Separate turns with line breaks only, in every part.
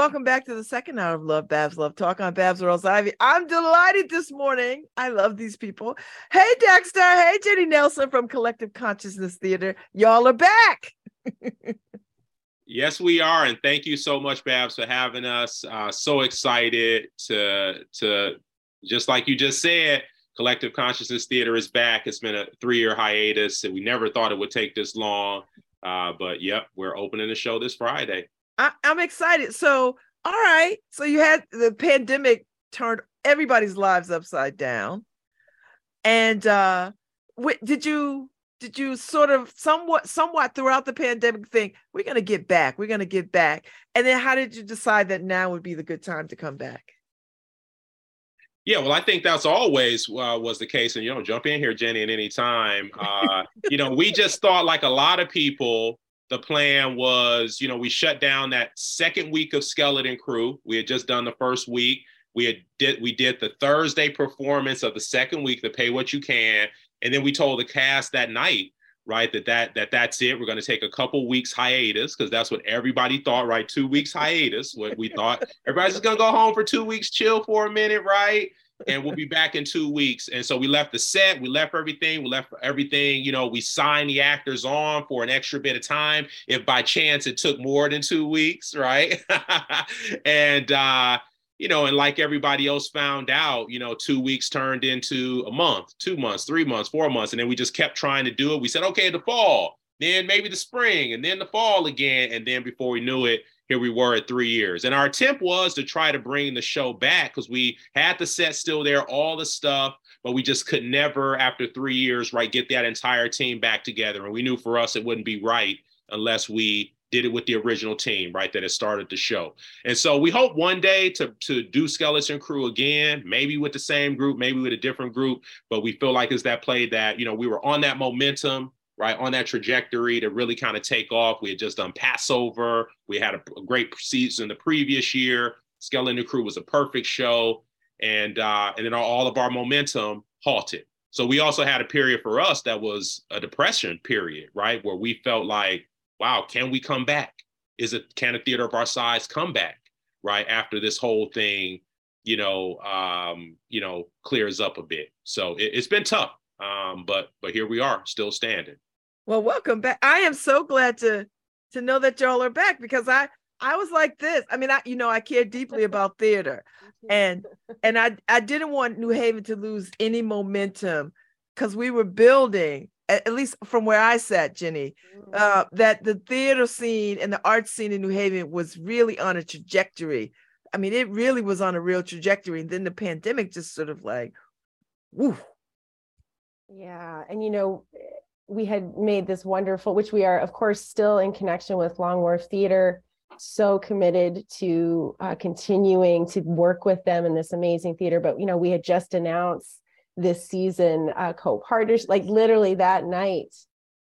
welcome back to the second hour of Love Babz Love Talk on Babz Rawls Ivy. I'm delighted this morning. I love these people. Hey, Dexter. Hey, Jenny Nelson from Collective Consciousness Theatre. Y'all are back.
yes, we are, and thank you so much, Babz, for having us. Uh, so excited to to just like you just said. Collective Consciousness Theatre is back. It's been a three-year hiatus, and we never thought it would take this long. Uh, but yep, we're opening the show this Friday.
I, I'm excited. So, all right. So you had the pandemic turned everybody's lives upside down. And uh did you did you sort of somewhat somewhat throughout the pandemic think we're going to get back we're going to get back and then how did you decide that now would be the good time to come back
yeah well i think that's always uh, was the case and you know jump in here jenny at any time uh, you know we just thought like a lot of people the plan was, you know, we shut down that second week of Skeleton Crew. We had just done the first week. We had did we did the Thursday performance of the second week, the Pay What You Can, and then we told the cast that night, right, that that that that's it. We're going to take a couple weeks hiatus because that's what everybody thought, right? Two weeks hiatus. What we thought everybody's just going to go home for two weeks, chill for a minute, right? And we'll be back in two weeks. And so we left the set, we left everything, we left everything, you know, we signed the actors on for an extra bit of time if by chance it took more than two weeks, right? and, uh, you know, and like everybody else found out, you know, two weeks turned into a month, two months, three months, four months. And then we just kept trying to do it. We said, okay, the fall, then maybe the spring, and then the fall again. And then before we knew it, here we were at three years. And our attempt was to try to bring the show back because we had the set still there, all the stuff, but we just could never, after three years, right, get that entire team back together. And we knew for us it wouldn't be right unless we did it with the original team, right, that had started the show. And so we hope one day to, to do Skeleton Crew again, maybe with the same group, maybe with a different group, but we feel like it's that play that, you know, we were on that momentum right, on that trajectory to really kind of take off. We had just done Passover. We had a, a great season the previous year. Skeleton Crew was a perfect show. And, uh, and then all of our momentum halted. So we also had a period for us that was a depression period, right? Where we felt like, wow, can we come back? Is it can a theater of our size come back, right? After this whole thing, you know, um, you know, clears up a bit. So it, has been tough. Um, but but here we are, still standing.
Well, welcome back. I am so glad to to know that y'all are back because I I was like this. I mean, I you know I care deeply about theater, and and I I didn't want New Haven to lose any momentum because we were building at least from where I sat, Jenny, mm-hmm. uh, that the theater scene and the art scene in New Haven was really on a trajectory. I mean, it really was on a real trajectory. And then the pandemic just sort of like, woo.
Yeah. And, you know, we had made this wonderful, which we are, of course, still in connection with Long Wharf Theater, so committed to uh, continuing to work with them in this amazing theater. But, you know, we had just announced this season uh, co-partners, like literally that night,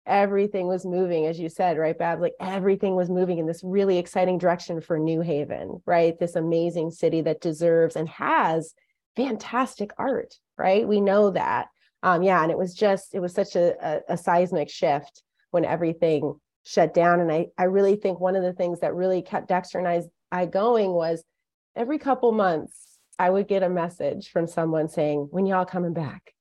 everything was moving, as you said, right, Bab? Like everything was moving in this really exciting direction for New Haven, right? This amazing city that deserves and has fantastic art, right? We know that um, yeah, and it was just it was such a, a, a seismic shift when everything shut down. And I I really think one of the things that really kept Dexter and I, I going was every couple months I would get a message from someone saying, "When y'all coming back?"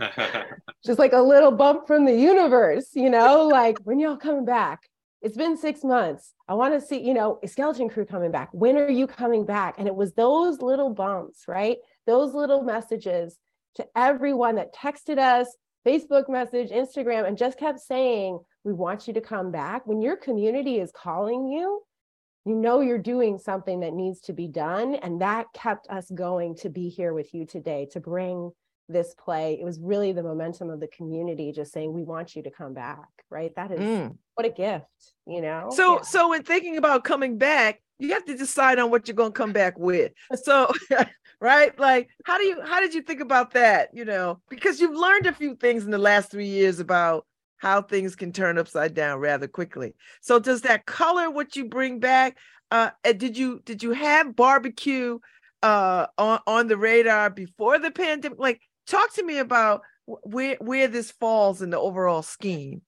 just like a little bump from the universe, you know, like when y'all coming back? It's been six months. I want to see, you know, skeleton crew coming back. When are you coming back? And it was those little bumps, right? Those little messages to everyone that texted us, Facebook message, Instagram, and just kept saying, We want you to come back. When your community is calling you, you know you're doing something that needs to be done. And that kept us going to be here with you today to bring this play. It was really the momentum of the community just saying, We want you to come back, right? That is mm. what a gift, you know?
So, yeah. so in thinking about coming back, you have to decide on what you're going to come back with. So, right? Like, how do you how did you think about that? You know, because you've learned a few things in the last three years about how things can turn upside down rather quickly. So, does that color what you bring back? Uh, did you did you have barbecue uh, on on the radar before the pandemic? Like, talk to me about where where this falls in the overall scheme.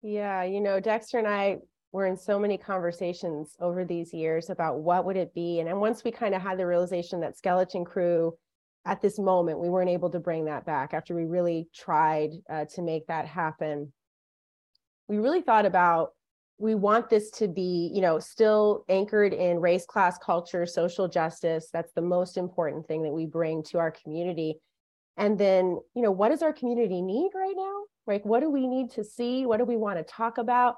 Yeah, you know, Dexter and I we're in so many conversations over these years about what would it be and, and once we kind of had the realization that skeleton crew at this moment we weren't able to bring that back after we really tried uh, to make that happen we really thought about we want this to be you know still anchored in race class culture social justice. That's the most important thing that we bring to our community. And then you know what does our community need right now? Like what do we need to see? What do we want to talk about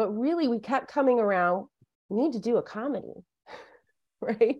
but really we kept coming around we need to do a comedy right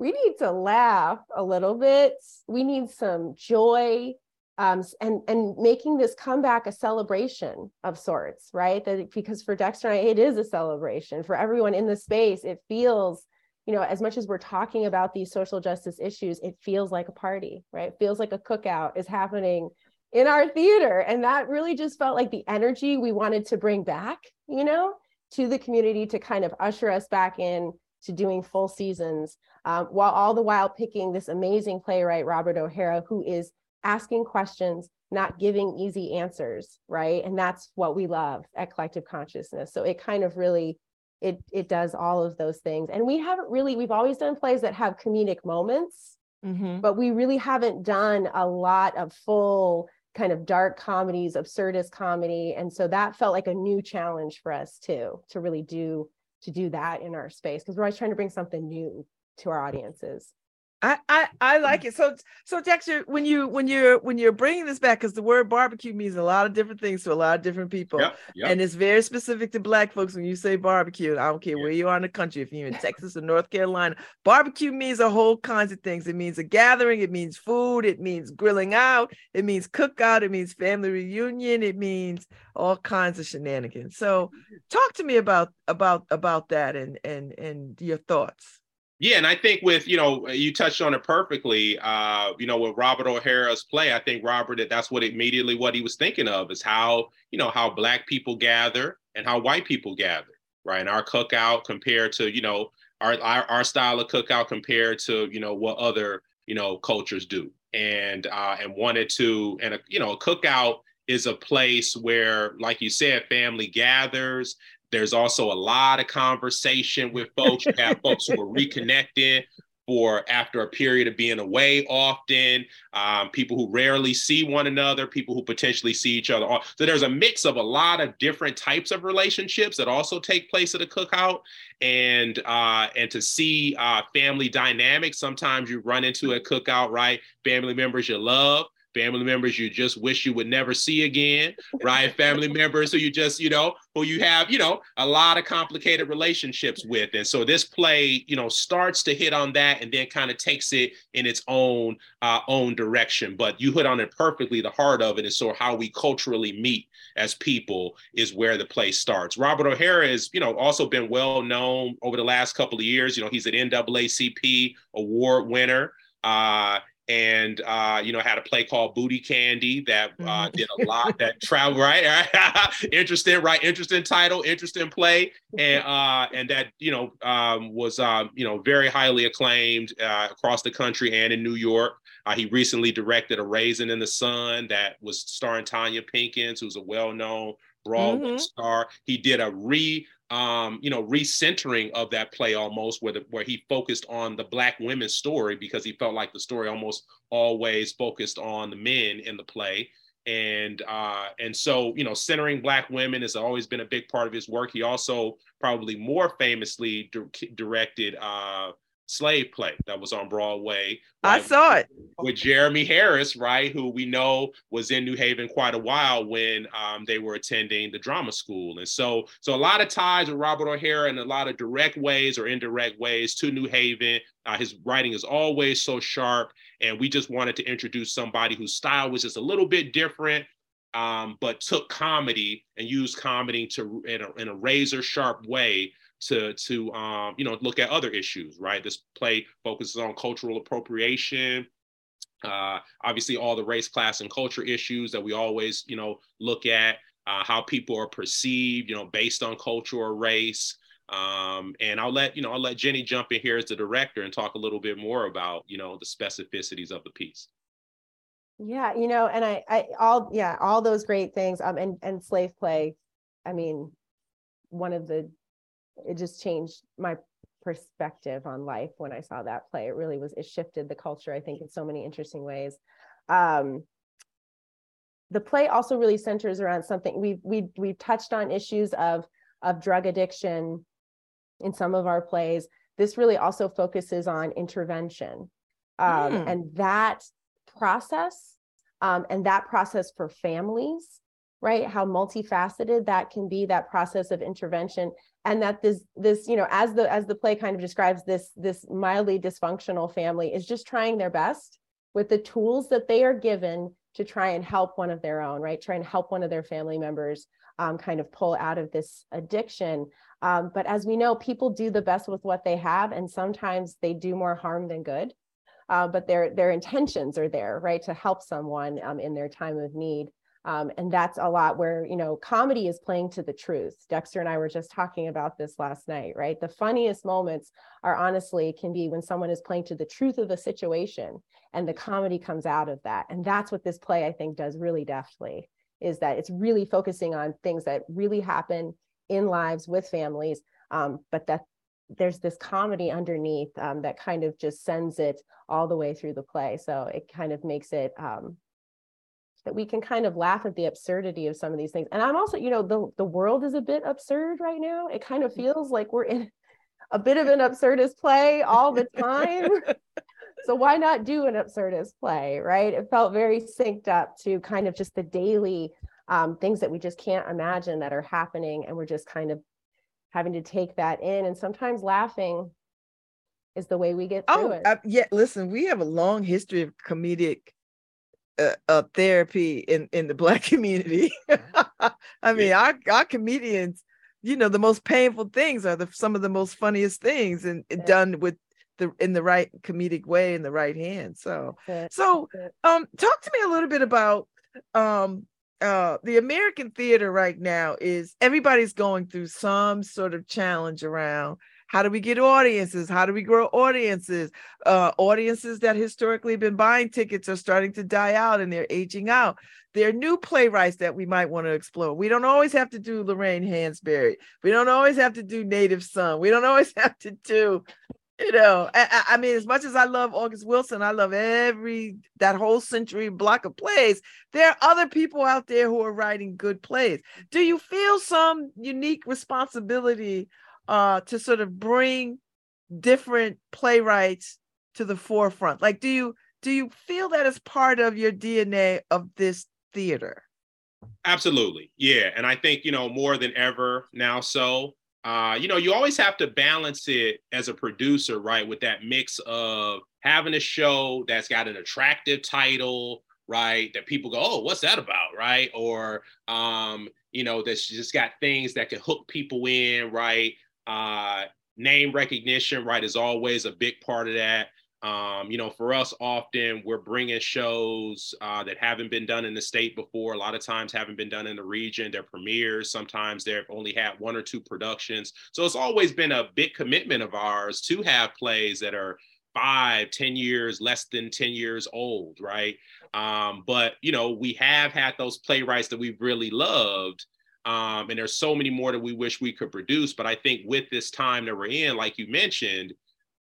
we need to laugh a little bit. We need some joy. Um, and and making this comeback a celebration of sorts, right? That because for Dexter and I, it is a celebration. For everyone in the space, it feels, you know, as much as we're talking about these social justice issues, it feels like a party, right? It feels like a cookout is happening in our theater, and that really just felt like the energy we wanted to bring back, you know, to the community to kind of usher us back in to doing full seasons, um, while all the while picking this amazing playwright, Robert O'Hara, who is asking questions, not giving easy answers, right? And that's what we love at Collective Consciousness. So it kind of really, it it does all of those things. And we haven't really, we've always done plays that have comedic moments, mm-hmm. but we really haven't done a lot of full kind of dark comedies, absurdist comedy. And so that felt like a new challenge for us too, to really do to do that in our space because we're always trying to bring something new to our audiences.
I, I I like it. So so Dexter, when you when you're when you're bringing this back, because the word barbecue means a lot of different things to a lot of different people, yep, yep. and it's very specific to Black folks. When you say barbecue, I don't care where you are in the country, if you're in Texas or North Carolina, barbecue means a whole kinds of things. It means a gathering, it means food, it means grilling out, it means cookout, it means family reunion, it means all kinds of shenanigans. So talk to me about about about that and and and your thoughts.
Yeah, and I think with you know you touched on it perfectly. Uh, you know, with Robert O'Hara's play, I think Robert that that's what immediately what he was thinking of is how you know how black people gather and how white people gather, right? And our cookout compared to you know our our, our style of cookout compared to you know what other you know cultures do, and uh, and wanted to and a, you know a cookout is a place where, like you said, family gathers. There's also a lot of conversation with folks. You have folks who are reconnecting for after a period of being away often, um, people who rarely see one another, people who potentially see each other. So there's a mix of a lot of different types of relationships that also take place at a cookout, and uh, and to see uh, family dynamics. Sometimes you run into a cookout, right? Family members you love family members you just wish you would never see again, right? family members who you just, you know, who you have, you know, a lot of complicated relationships with. And so this play, you know, starts to hit on that and then kind of takes it in its own uh, own direction. But you hit on it perfectly. The heart of it is so how we culturally meet as people is where the play starts. Robert O'Hara has, you know, also been well known over the last couple of years. You know, he's an NAACP award winner. Uh, and uh, you know had a play called Booty Candy that uh, mm-hmm. did a lot that travel right, interesting right interesting title interesting play and uh, and that you know um, was um, you know very highly acclaimed uh, across the country and in New York. Uh, he recently directed A Raisin in the Sun that was starring Tonya Pinkins, who's a well-known Broadway mm-hmm. star. He did a re um, you know, recentering of that play almost where the, where he focused on the black women's story because he felt like the story almost always focused on the men in the play. And uh, and so you know, centering black women has always been a big part of his work. He also probably more famously di- directed uh, slave play that was on Broadway.
Right? I saw it
with Jeremy Harris, right, who we know was in New Haven quite a while when um, they were attending the drama school, and so so a lot of ties with Robert O'Hara in a lot of direct ways or indirect ways to New Haven. Uh, his writing is always so sharp, and we just wanted to introduce somebody whose style was just a little bit different. Um, but took comedy and used comedy to in a, in a razor sharp way to to um, you know look at other issues, right? This play focuses on cultural appropriation, uh, obviously all the race, class, and culture issues that we always you know look at, uh, how people are perceived, you know, based on culture or race. Um, and I'll let you know I'll let Jenny jump in here as the director and talk a little bit more about you know the specificities of the piece.
Yeah, you know, and I, I all yeah, all those great things. Um, and and slave play, I mean, one of the it just changed my perspective on life when I saw that play. It really was, it shifted the culture, I think, in so many interesting ways. Um, the play also really centers around something we we we touched on issues of of drug addiction in some of our plays. This really also focuses on intervention um, mm. and that process um, and that process for families right? How multifaceted that can be that process of intervention and that this this you know as the as the play kind of describes this this mildly dysfunctional family is just trying their best with the tools that they are given to try and help one of their own right? Try and help one of their family members um, kind of pull out of this addiction. Um, but as we know people do the best with what they have and sometimes they do more harm than good uh, but their their intentions are there right to help someone um, in their time of need um, and that's a lot where, you know, comedy is playing to the truth. Dexter and I were just talking about this last night, right? The funniest moments are honestly can be when someone is playing to the truth of a situation and the comedy comes out of that. And that's what this play, I think, does really deftly is that it's really focusing on things that really happen in lives with families, um, but that there's this comedy underneath um, that kind of just sends it all the way through the play. So it kind of makes it um, that we can kind of laugh at the absurdity of some of these things. And I'm also, you know, the the world is a bit absurd right now. It kind of mm. feels like we're in a bit of an absurdist play all the time. so why not do an absurdist play, right? It felt very synced up to kind of just the daily um, things that we just can't imagine that are happening, and we're just kind of having to take that in. And sometimes laughing is the way we get through oh, it.
Uh, yeah. Listen, we have a long history of comedic uh, uh, therapy in in the black community. I mean, yeah. our our comedians, you know, the most painful things are the some of the most funniest things, and, yeah. done with the in the right comedic way in the right hand. So, so um, talk to me a little bit about um uh the American theater right now is everybody's going through some sort of challenge around how do we get audiences? How do we grow audiences? Uh, audiences that historically have been buying tickets are starting to die out and they're aging out. There are new playwrights that we might want to explore. We don't always have to do Lorraine Hansberry. We don't always have to do Native Son. We don't always have to do you know I, I, mean as much as i love august wilson i love every that whole century block of plays there are other people out there who are writing good plays do you feel some unique responsibility uh, to sort of bring different playwrights to the forefront? Like, do you do you feel that as part of your DNA of this theater?
Absolutely, yeah. And I think you know more than ever now. So uh, you know, you always have to balance it as a producer, right, with that mix of having a show that's got an attractive title, right, that people go, oh, what's that about, right, or um, you know, that's just got things that can hook people in, right, uh, name recognition, right, is always a big part of that. Um, you know, for us, often we're bringing shows uh, that haven't been done in the state before. A lot of times haven't been done in the region. They're premieres. Sometimes they've only had one or two productions. So it's always been a big commitment of ours to have plays that are five, ten years, less than 10 years old, right? Um, but, you know, we have had those playwrights that we've really loved um, and there's so many more that we wish we could produce. But I think with this time that we're in, like you mentioned,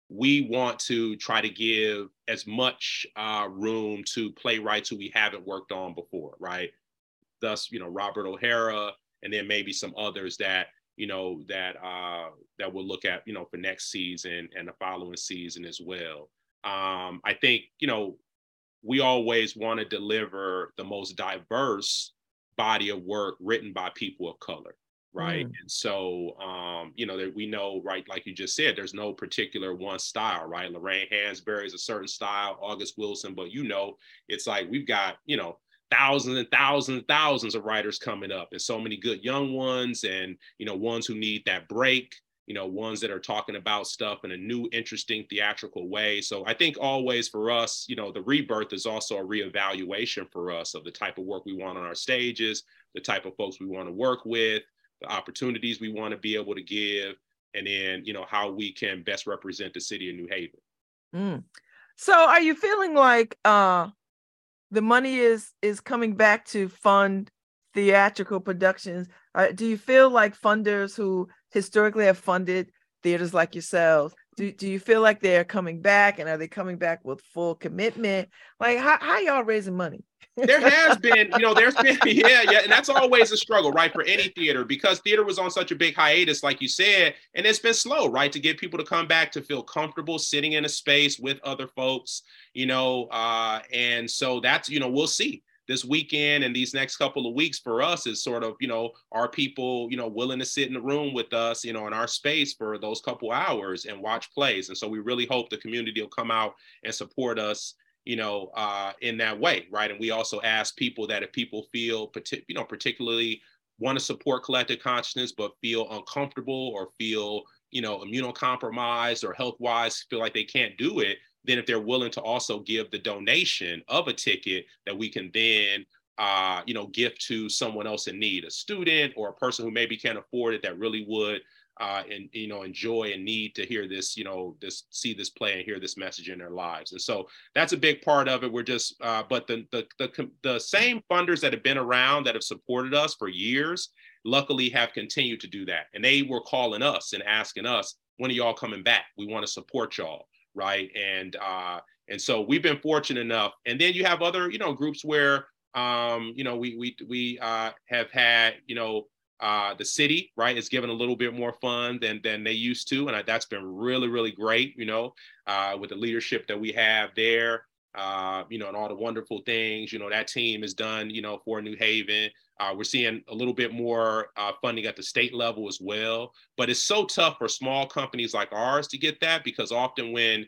we want to try to give as much uh, room to playwrights who we haven't worked on before, right? Thus, you know, Robert O'Hara, and then maybe some others that you know that uh, that we'll look at, you know, for next season and the following season as well. Um, I think you know we always want to deliver the most diverse body of work written by people of color right mm. and so um you know that we know right like you just said there's no particular one style right lorraine hansberry is a certain style august wilson but you know it's like we've got you know thousands and thousands and thousands of writers coming up and so many good young ones and you know ones who need that break you know, ones that are talking about stuff in a new, interesting theatrical way. So I think always for us, you know, the rebirth is also a reevaluation for us of the type of work we want on our stages, the type of folks we want to work with, the opportunities we want to be able to give, and then, you know, how we can best represent the city of New Haven.
Mm. So are you feeling like uh the money is is coming back to fund theatrical productions? Uh, do you feel like funders who historically have funded theaters like yourselves do, do you feel like they're coming back and are they coming back with full commitment like how, how y'all raising money
there has been, you know, there's been, yeah, yeah, and that's always a struggle, right, for any theater because theater was on such a big hiatus, like you said, and it's been slow, right, to get people to come back to feel comfortable sitting in a space with other folks, you know, uh, and so that's, you know, we'll see this weekend and these next couple of weeks for us is sort of, you know, are people, you know, willing to sit in the room with us, you know, in our space for those couple hours and watch plays. And so we really hope the community will come out and support us, you know, uh, in that way, right? And we also ask people that if people feel, you know, particularly want to support collective consciousness, but feel uncomfortable or feel, you know, immunocompromised or health wise feel like they can't do it, then if they're willing to also give the donation of a ticket that we can then uh, you know gift to someone else in need a student or a person who maybe can't afford it that really would uh, and you know enjoy and need to hear this you know this see this play and hear this message in their lives. And so that's a big part of it. We're just uh, but the, the the the same funders that have been around that have supported us for years luckily have continued to do that. And they were calling us and asking us when are y'all coming back? We want to support y'all. Right? And uh, and so we've been fortunate enough. And then you have other, you know, groups where um, you know, we we we uh, have had, you know, uh, the city, right, is given a little bit more fund than than they used to, and I, that's been really really great, you know, uh, with the leadership that we have there. Uh, you know, and all the wonderful things, you know, that team has done, you know, for New Haven. Uh, we're seeing a little bit more uh, funding at the state level as well. But it's so tough for small companies like ours to get that because often when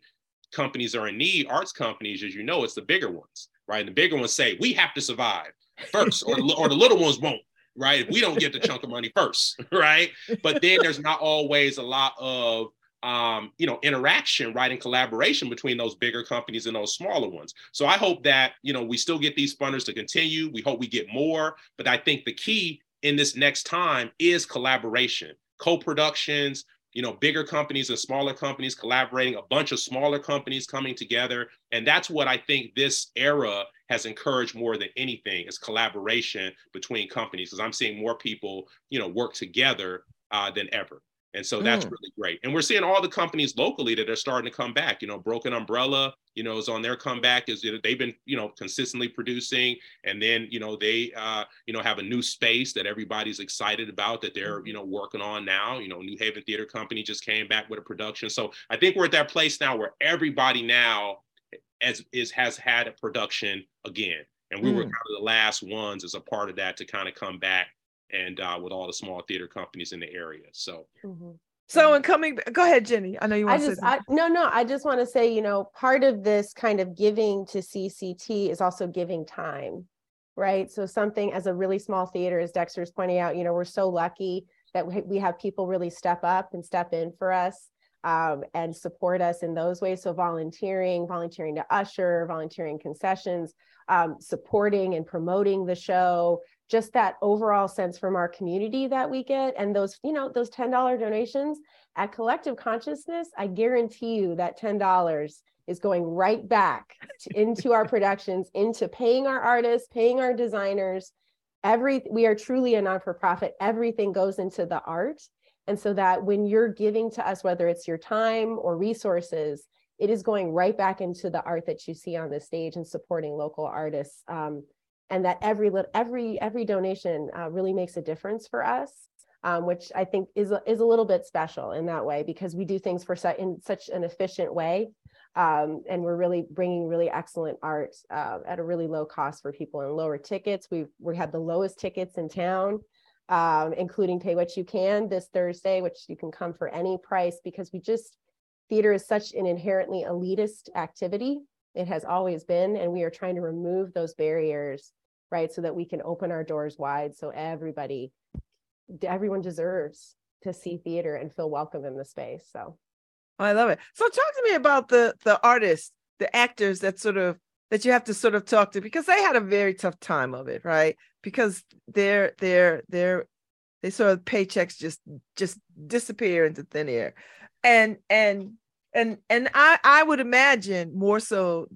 companies are in need, arts companies, as you know, it's the bigger ones, right? And the bigger ones say, we have to survive first, or, or the little ones won't, right? If we don't get the chunk of money first, right? But then there's not always a lot of um, you know, interaction, right, and collaboration between those bigger companies and those smaller ones. So I hope that, you know, we still get these funders to continue. We hope we get more, but I think the key in this next time is collaboration, co-productions, you know, bigger companies and smaller companies collaborating, a bunch of smaller companies coming together. And that's what I think this era has encouraged more than anything is collaboration between companies. Because I'm seeing more people, you know, work together uh, than ever. And so that's mm. really great. And we're seeing all the companies locally that are starting to come back. You know, Broken Umbrella, you know, is on their comeback. Is they've been, you know, consistently producing, and then you know they, uh, you know, have a new space that everybody's excited about that they're, you know, working on now. You know, New Haven Theater Company just came back with a production. So I think we're at that place now where everybody now as is has had a production again, and we mm. were kind of the last ones as a part of that to kind of come back and uh, with all the small theater companies in the area. So. Mm-hmm.
So, in coming, go ahead, Jenny. I know you want
I just, I, no, no. I just want to say, you know, part of this kind of giving to CCT is also giving time, right? So, something as a really small theater, as Dexter's pointing out, you know, we're so lucky that we have people really step up and step in for us um, and support us in those ways. So, volunteering, volunteering to usher, volunteering concessions, um, supporting and promoting the show, just that overall sense from our community that we get and those you know those $10 donations at collective consciousness i guarantee you that $10 is going right back to, into our productions into paying our artists paying our designers. Every we are truly a non-for-profit everything goes into the art. And so that when you're giving to us whether it's your time or resources it is going right back into the art that you see on the stage and supporting local artists um, and that every every every donation uh, really makes a difference for us um, which I think is is a little bit special in that way because we do things for su- in such an efficient way, um, and we're really bringing really excellent art uh, at a really low cost for people and lower tickets. We we had the lowest tickets in town, um, including pay what you can this Thursday, which you can come for any price because we just theater is such an inherently elitist activity. It has always been, and we are trying to remove those barriers right? So that we can open our doors wide so everybody, everyone deserves to see theater and feel welcome in the space. So oh,
I love it. So talk to me about the the artists, the actors that sort of that you have to sort of talk to because they had a very tough time of it, right? Because they're they're they're they sort of paychecks just just disappear into thin air. And and and and I I would imagine more so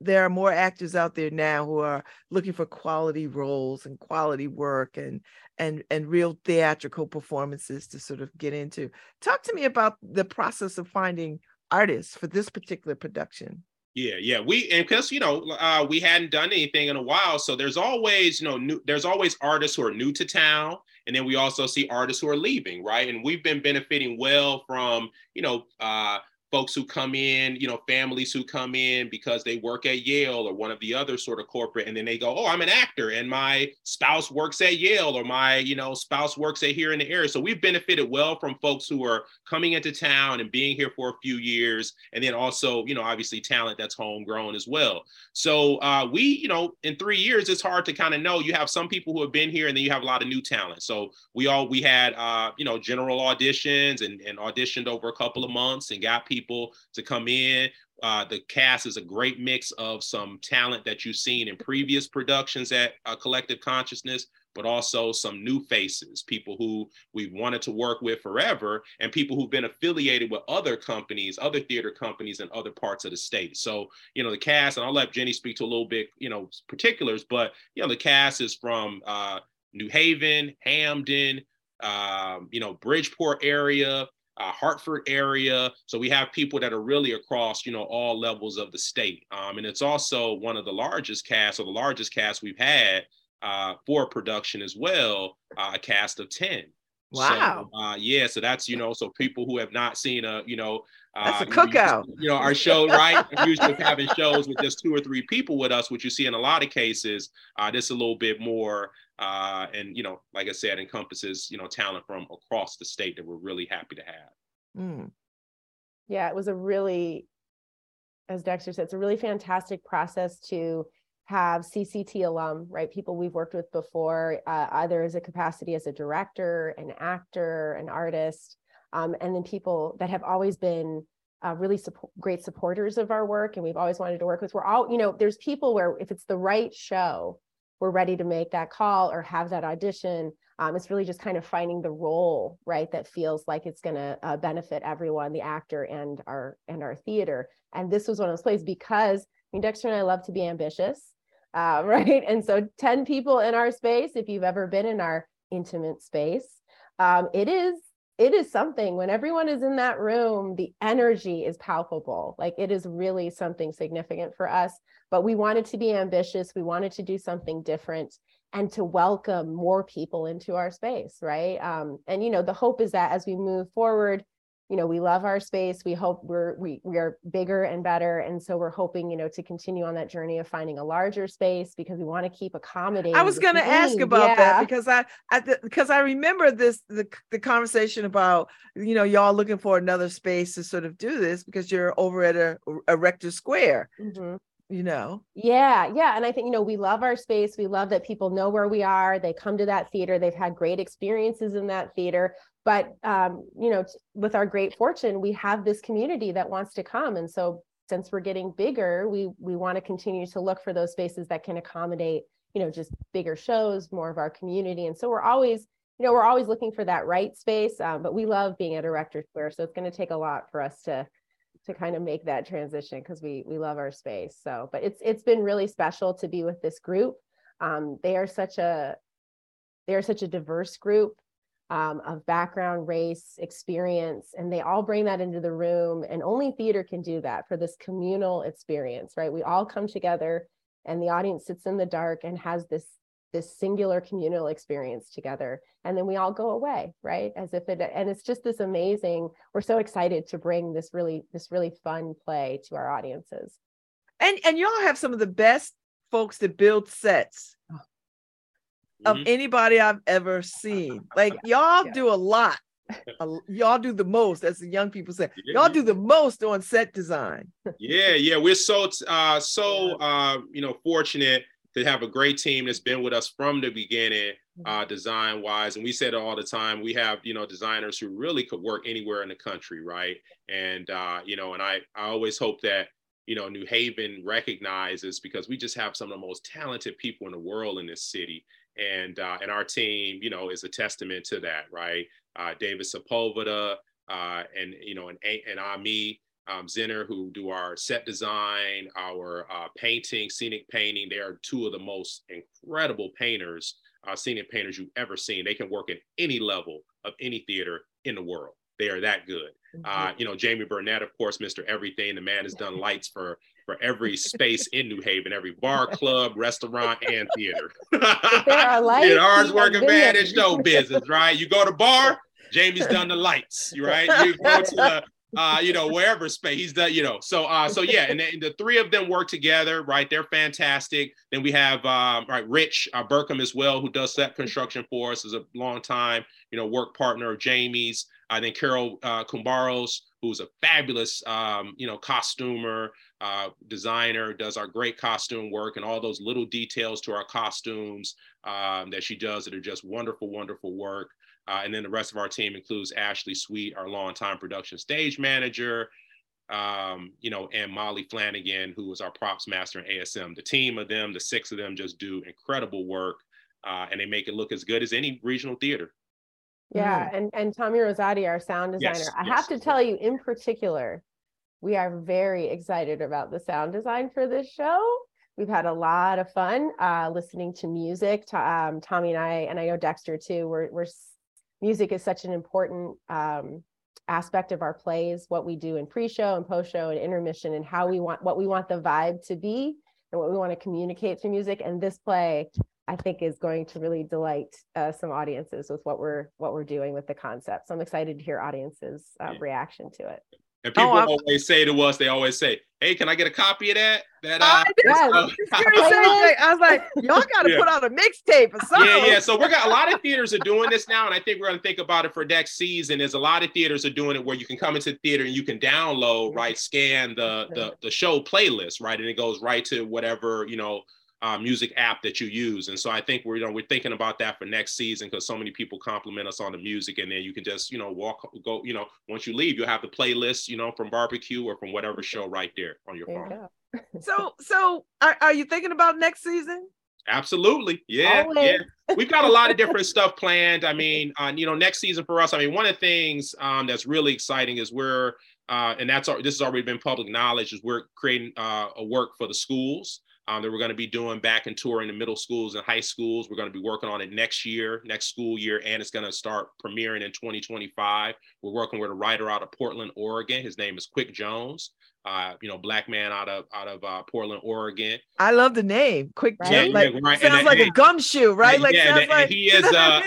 there are more actors out there now who are looking for quality roles and quality work and and and real theatrical performances to sort of get into. Talk to me about the process of finding artists for this particular production.
Yeah, yeah. We and because you know uh, we hadn't done anything in a while, so there's always you know new, there's always artists who are new to town, and then we also see artists who are leaving, right? And we've been benefiting well from you know uh, folks who come in, you know, families who come in because they work at Yale or one of the other sort of corporate, and then they go, oh, I'm an actor and my spouse works at Yale or my, you know, spouse works at here in the area. So we've benefited well from folks who are coming into town and being here for a few years, and then also, you know, obviously talent that's homegrown as well. So uh, we, you know, in three years, it's hard to kind of know. You have some people who have been here, and then you have a lot of new talent. So we all we had, uh, you know, general auditions and, and auditioned over a couple of months and got people people to come in. Uh, the cast is a great mix of some talent that you've seen in previous productions at uh, Collective Consciousness, but also some new faces, people who we've wanted to work with forever, and people who've been affiliated with other companies, other theater companies in other parts of the state. So, you know, the cast, and I'll let Jenny speak to a little bit, you know, particulars, but, you know, the cast is from uh, New Haven, Hamden, um, you know, Bridgeport area, uh, Hartford area. So we have people that are really across, you know, all levels of the state. Um, and it's also one of the largest casts or the largest cast we've had uh, for production as well, uh, a cast of 10.
Wow.
So, uh, yeah. So that's, you know, so people who have not seen a, you know,
that's uh, a cookout.
You know, our show, right? usually having shows with just two or three people with us, which you see in a lot of cases. Uh, this a little bit more, uh, and you know, like I said, encompasses you know talent from across the state that we're really happy to have.
Mm. Yeah, it was a really, as Dexter said, it's a really fantastic process to have CCT alum, right? People we've worked with before, uh, either as a capacity as a director, an actor, an artist, um, and then people that have always been uh, really support, great supporters of our work and we've always wanted to work with. We're all, you know, there's people where if it's the right show, we're ready to make that call or have that audition. Um, it's really just kind of finding the role, right, that feels like it's going to uh, benefit everyone, the actor and our and our theater. And this was one of those plays because I mean, Dexter and I love to be ambitious, uh, right? And so, ten people in our space. If you've ever been in our intimate space, um, it is it is something when everyone is in that room the energy is palpable like it is really something significant for us but we wanted to be ambitious we wanted to do something different and to welcome more people into our space right? Um, and you know the hope is that as we move forward you know we love our space we hope we're we, we are bigger and better and so we're hoping you know to continue on that journey of finding a larger space because we want to keep accommodating
i was going to ask about yeah. that because i i because i remember this the, the conversation about you know y'all looking for another space to sort of do this because you're over at a, Erector Square mm-hmm you know?
Yeah yeah and i think you know we love our space we love that people know where we are they come to that theater they've had great experiences in that theater but um, you know with our great fortune we have this community that wants to come and so since we're getting bigger we we want to continue to look for those spaces that can accommodate you know just bigger shows more of our community and so we're always you know we're always looking for that right space um, but we love being at Erector Square so it's going to take a lot for us to to kind of make that transition because we we love our space so but it's it's been really special to be with this group um, they are such a they are such a diverse group um, of background, race, experience, and they all bring that into the room. And only theater can do that for this communal experience, right? We all come together, and the audience sits in the dark and has this this singular communal experience together and then we all go away right as if it and it's just this amazing we're so excited to bring this really this really fun play to our audiences
and and y'all have some of the best folks that build sets of mm-hmm. anybody I've ever seen. Like y'all yeah. do a lot. y'all do the most, as the young people say. Yeah, y'all do the most on set design.
yeah, yeah, we're so uh, so uh, you know fortunate to have a great team that's been with us from the beginning, mm-hmm. uh, design wise. And we said it all the time. We have you know designers who really could work anywhere in the country, right? And uh, you know, and I I always hope that you know New Haven recognizes because we just have some of the most talented people in the world in this city and uh, and our team, you know, is a testament to that, right? Uh, David Sepulveda uh, and you know and and Ami, um, Zinner, who do our set design, our uh, painting, scenic painting. They are two of the most incredible painters, uh, scenic painters you've ever seen. They can work at any level of any theater in the world. They are that good. Uh, you know, Jamie Burnett, of course, Mr. Everything. The man has done lights for for every space in New Haven, every bar, club, restaurant, and theater.
there are lights.
you know, ours working bad in show business, right? You go to bar, Jamie's done the lights, right? You go to the uh, you know, wherever space he's done, you know. So, uh, so yeah, and, then the three of them work together, right? They're fantastic. Then we have, um, right, Rich uh, Burkham as well, who does set construction for us, is a long time, you know, work partner of Jamie's. I think Carol uh, Kumbaros, who's a fabulous, um, you know, costumer, uh, designer, does our great costume work and all those little details to our costumes um, that she does that are just wonderful, wonderful work. Uh, and then the rest of our team includes Ashley Sweet, our longtime production stage manager, um, you know, and Molly Flanagan, who was our props master in ASM. The team of them, the six of them, just do incredible work, uh, and they make it look as good as any regional theater.
Yeah, mm. and and Tommy Rosati, our sound designer. Yes, I yes, have to tell you, in particular, we are very excited about the sound design for this show. We've had a lot of fun uh, listening to music. Um, Tommy and I, and I know Dexter too. We're we're music is such an important um, aspect of our plays, what we do in pre-show and post-show and intermission and how we want what we want the vibe to be and what we want to communicate through music. And this play, I think, is going to really delight uh, some audiences with what we're what we're doing with the concept. So I'm excited to hear audiences' uh, reaction to it.
And people oh, always say to us, they always say, "Hey, can I get a copy of that?" That uh, yes.
I was like, "Y'all got to yeah. put out a mixtape or something."
Yeah, yeah. So we got a lot of theaters are doing this now, and I think we're going to think about it for next season. There's a lot of theaters are doing it where you can come into the theater and you can download, right, scan the the the show playlist, right, and it goes right to whatever you know uh, music app that you use. And so I think we're you know we're thinking about that for next season because so many people compliment us on the music, and then you can just you know walk go you know once you leave you'll have the playlist you know from barbecue or from whatever show right there on your there phone.
You so so are, are you thinking about next season?
Absolutely. Yeah. Always. Yeah. We've got a lot of different stuff planned. I mean, uh, you know, next season for us, I mean, one of the things um, that's really exciting is we're, uh, and that's, this has already been public knowledge, is we're creating uh, a work for the schools um, that we're going to be doing back and touring the middle schools and high schools. We're going to be working on it next year, next school year, and it's going to start premiering in 2025. We're working with a writer out of Portland, Oregon. His name is Quick Jones. Uh, you know, black man out of out of uh, Portland, Oregon.
I love the name, Quick Jones. Yeah, like, right. Sounds and, like and, a gumshoe, right? Like
yeah,
sounds like
he is. Uh,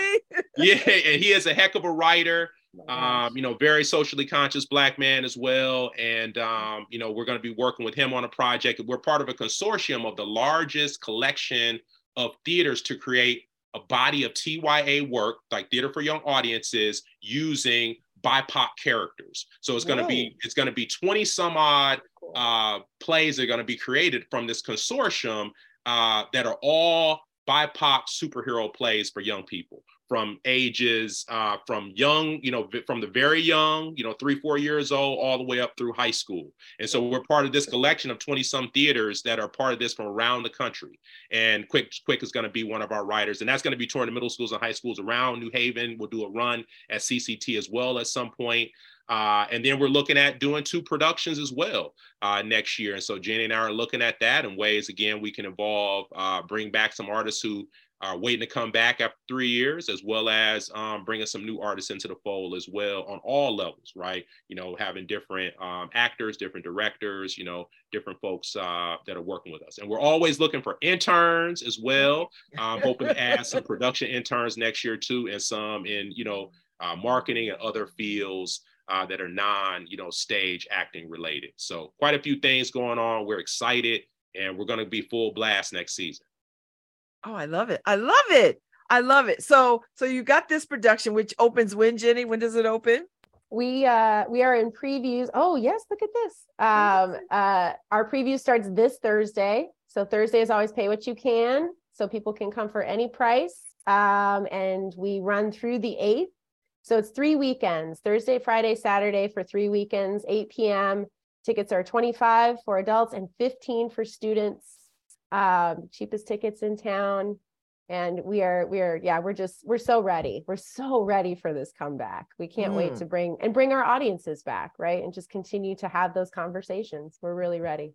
yeah, and he is a heck of a writer um, you know, very socially conscious black man as well. And, um, you know, we're going to be working with him on a project. We're part of a consortium of the largest collection of theaters to create a body of TYA work, like theater for young audiences, using BIPOC characters. So it's going to be it's going to be 20 some odd uh, plays that are going to be created from this consortium uh, that are all BIPOC superhero plays for young people from ages uh, from young, you know, from the very young, you know, three, four years old, all the way up through high school. And so we're part of this collection of 20 some theaters that are part of this from around the country. And Quick Quick is going to be one of our writers, and that's going to be touring the middle schools and high schools around New Haven. We'll do a run at CCT as well at some point. Uh, and then we're looking at doing two productions as well uh, next year. And so Jenny and I are looking at that and ways, again, we can involve, uh, bring back some artists who are waiting to come back after three years, as well as um, bringing some new artists into the fold as well on all levels, right? You know, having different um, actors, different directors, you know, different folks uh, that are working with us. And we're always looking for interns as well, um, hoping to add some production interns next year too, and some in, you know, uh, marketing and other fields uh, that are non, you know, stage acting related. So quite a few things going on. We're excited and we're going to be full blast next season.
Oh, I love it. I love it. I love it. So so you got this production which opens when Jenny? When does it open?
We uh we are in previews. Oh, yes, look at this. Um uh our preview starts this Thursday. So Thursday is always pay what you can. So people can come for any price. Um and we run through the 8th. So it's three weekends, Thursday, Friday, Saturday for three weekends, 8 p.m. Tickets are 25 for adults and 15 for students um, cheapest tickets in town. and we are we are yeah we're just we're so ready. We're so ready for this comeback. We can't mm. wait to bring and bring our audiences back right? And just continue to have those conversations. We're really ready.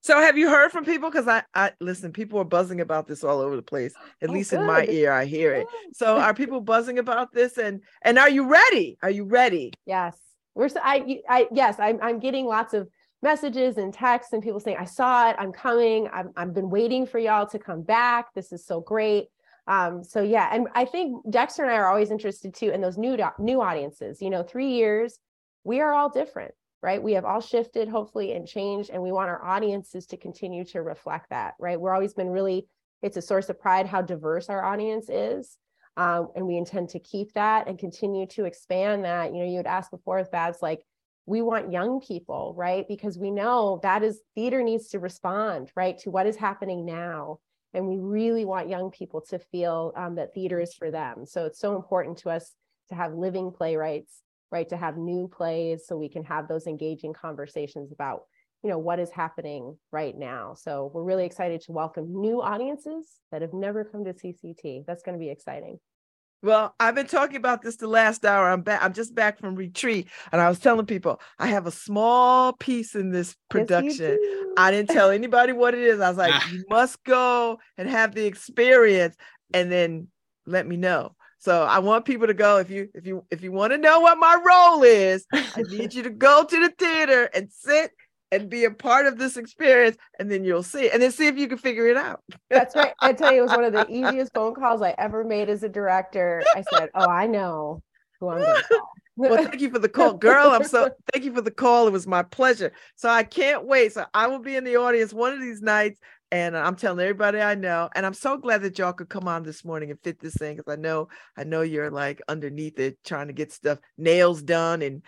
So have you heard from people? Because I, I listen people are buzzing about this all over the place at oh, least good. in my ear i hear it. So are people buzzing about this? And and are you ready? Are you ready?
Yes. We're so i i yes i'm, I'm getting lots of messages and texts and people saying, I saw it, I'm coming, i have been waiting for y'all to come back. This is so great. Um, so yeah, and I think Dexter and I are always interested too in those new new audiences. You know, three years, we are all different, right? We have all shifted, hopefully, and changed, and we want our audiences to continue to reflect that, right? We're always been really, it's a source of pride how diverse our audience is. Um, and we intend to keep that and continue to expand that. You know, you would ask before Babz, like, we want young people, right? Because we know that is theater needs to respond, right, to what is happening now. And we really want young people to feel um, that theater is for them. So it's so important to us to have living playwrights, right, to have new plays so we can have those engaging conversations about, you know, what is happening right now. So we're really excited to welcome new audiences that have never come to CCT. That's going to be exciting.
Well, I've been talking about this the last hour. I'm back. I'm just back from retreat, and I was telling people I have a small piece in this production. Yes, I didn't tell anybody what it is. I was like, you must go and have the experience, and then let me know. So I want people to go. If you if you if you want to know what my role is, I need you to go to the theater and sit and be a part of this experience and then you'll see and then see if you can figure it out.
That's right. I tell you it was one of the easiest phone calls i ever made as a director. I said oh i know who i'm going to call.
Well thank you for the call. Girl i'm so thank you for the call. It was my pleasure. So i can't wait. So i will be in the audience one of these nights and I'm telling everybody I know, and I'm so glad that y'all could come on this morning and fit this thing because I know I know you're like underneath it trying to get stuff nails done and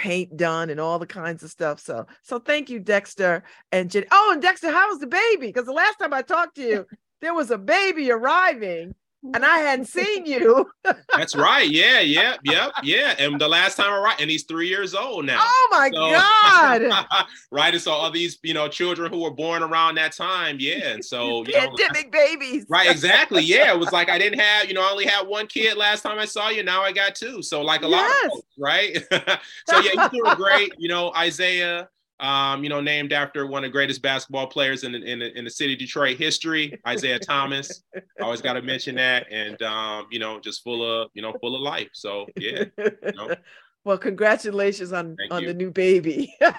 paint done and all the kinds of stuff. So, so thank you, Dexter and Jen. Oh, and Dexter, how was the baby? Because the last time I talked to you, there was a baby arriving and I hadn't seen you.
That's right. Yeah, yeah, yep, yeah. And the last time I right, and he's three years old now.
Oh my so, God.
right. And so all these, you know, children who were born around that time. Yeah. And so
you pandemic know, babies.
Right, exactly. Yeah. It was like I didn't have, you know, I only had one kid last time I saw you. Now I got two. So like a yes. lot of folks, right? so yeah, you're doing great. You know, Isaiah um, you know, named after one of the greatest basketball players in, in, in the city of Detroit history, Isaiah Thomas. I Always got to mention that. And, um, you know, just full of, you know, full of life. So, yeah. You know.
Well, congratulations on Thank on you. the new baby. Jenny,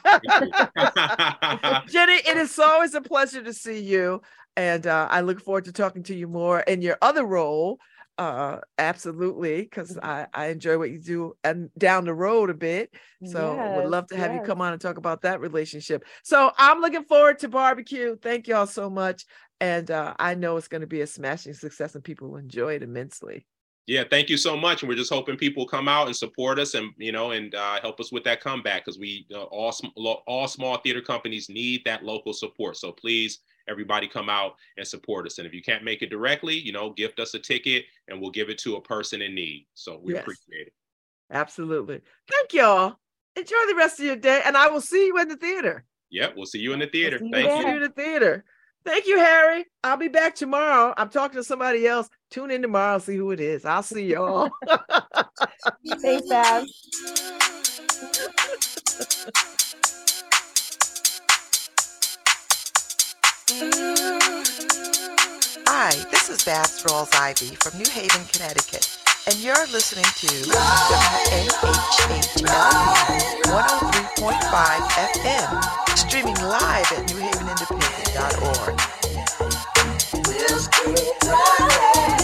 it is always a pleasure to see you. And uh, I look forward to talking to you more in your other role uh, absolutely, because mm-hmm. I, I enjoy what you do and down the road a bit. So yes, would love to have yes. you come on and talk about that relationship. So I'm looking forward to barbecue. Thank y'all so much. And uh, I know it's going to be a smashing success and people will enjoy it immensely.
Yeah, thank you so much. And we're just hoping people come out and support us and, you know, and uh, help us with that comeback because we, uh, all, all small theater companies need that local support. So please everybody come out and support us. And if you can't make it directly, you know, gift us a ticket and we'll give it to a person in need. So we yes. appreciate it.
Absolutely. Thank y'all. Enjoy the rest of your day. And I will see you in the theater.
Yep, we'll see you in the theater. Thank you.
See you in the theater. Thank you, Harry. I'll be back tomorrow. I'm talking to somebody else. Tune in tomorrow, see who it is. I'll see y'all.
Thanks, Bab.
Hi, this is Babz Rawls Ivy from New Haven, Connecticut, and you're listening to WNHHLP 103.5 FM, streaming live at newhavenindependent.org. We'll keep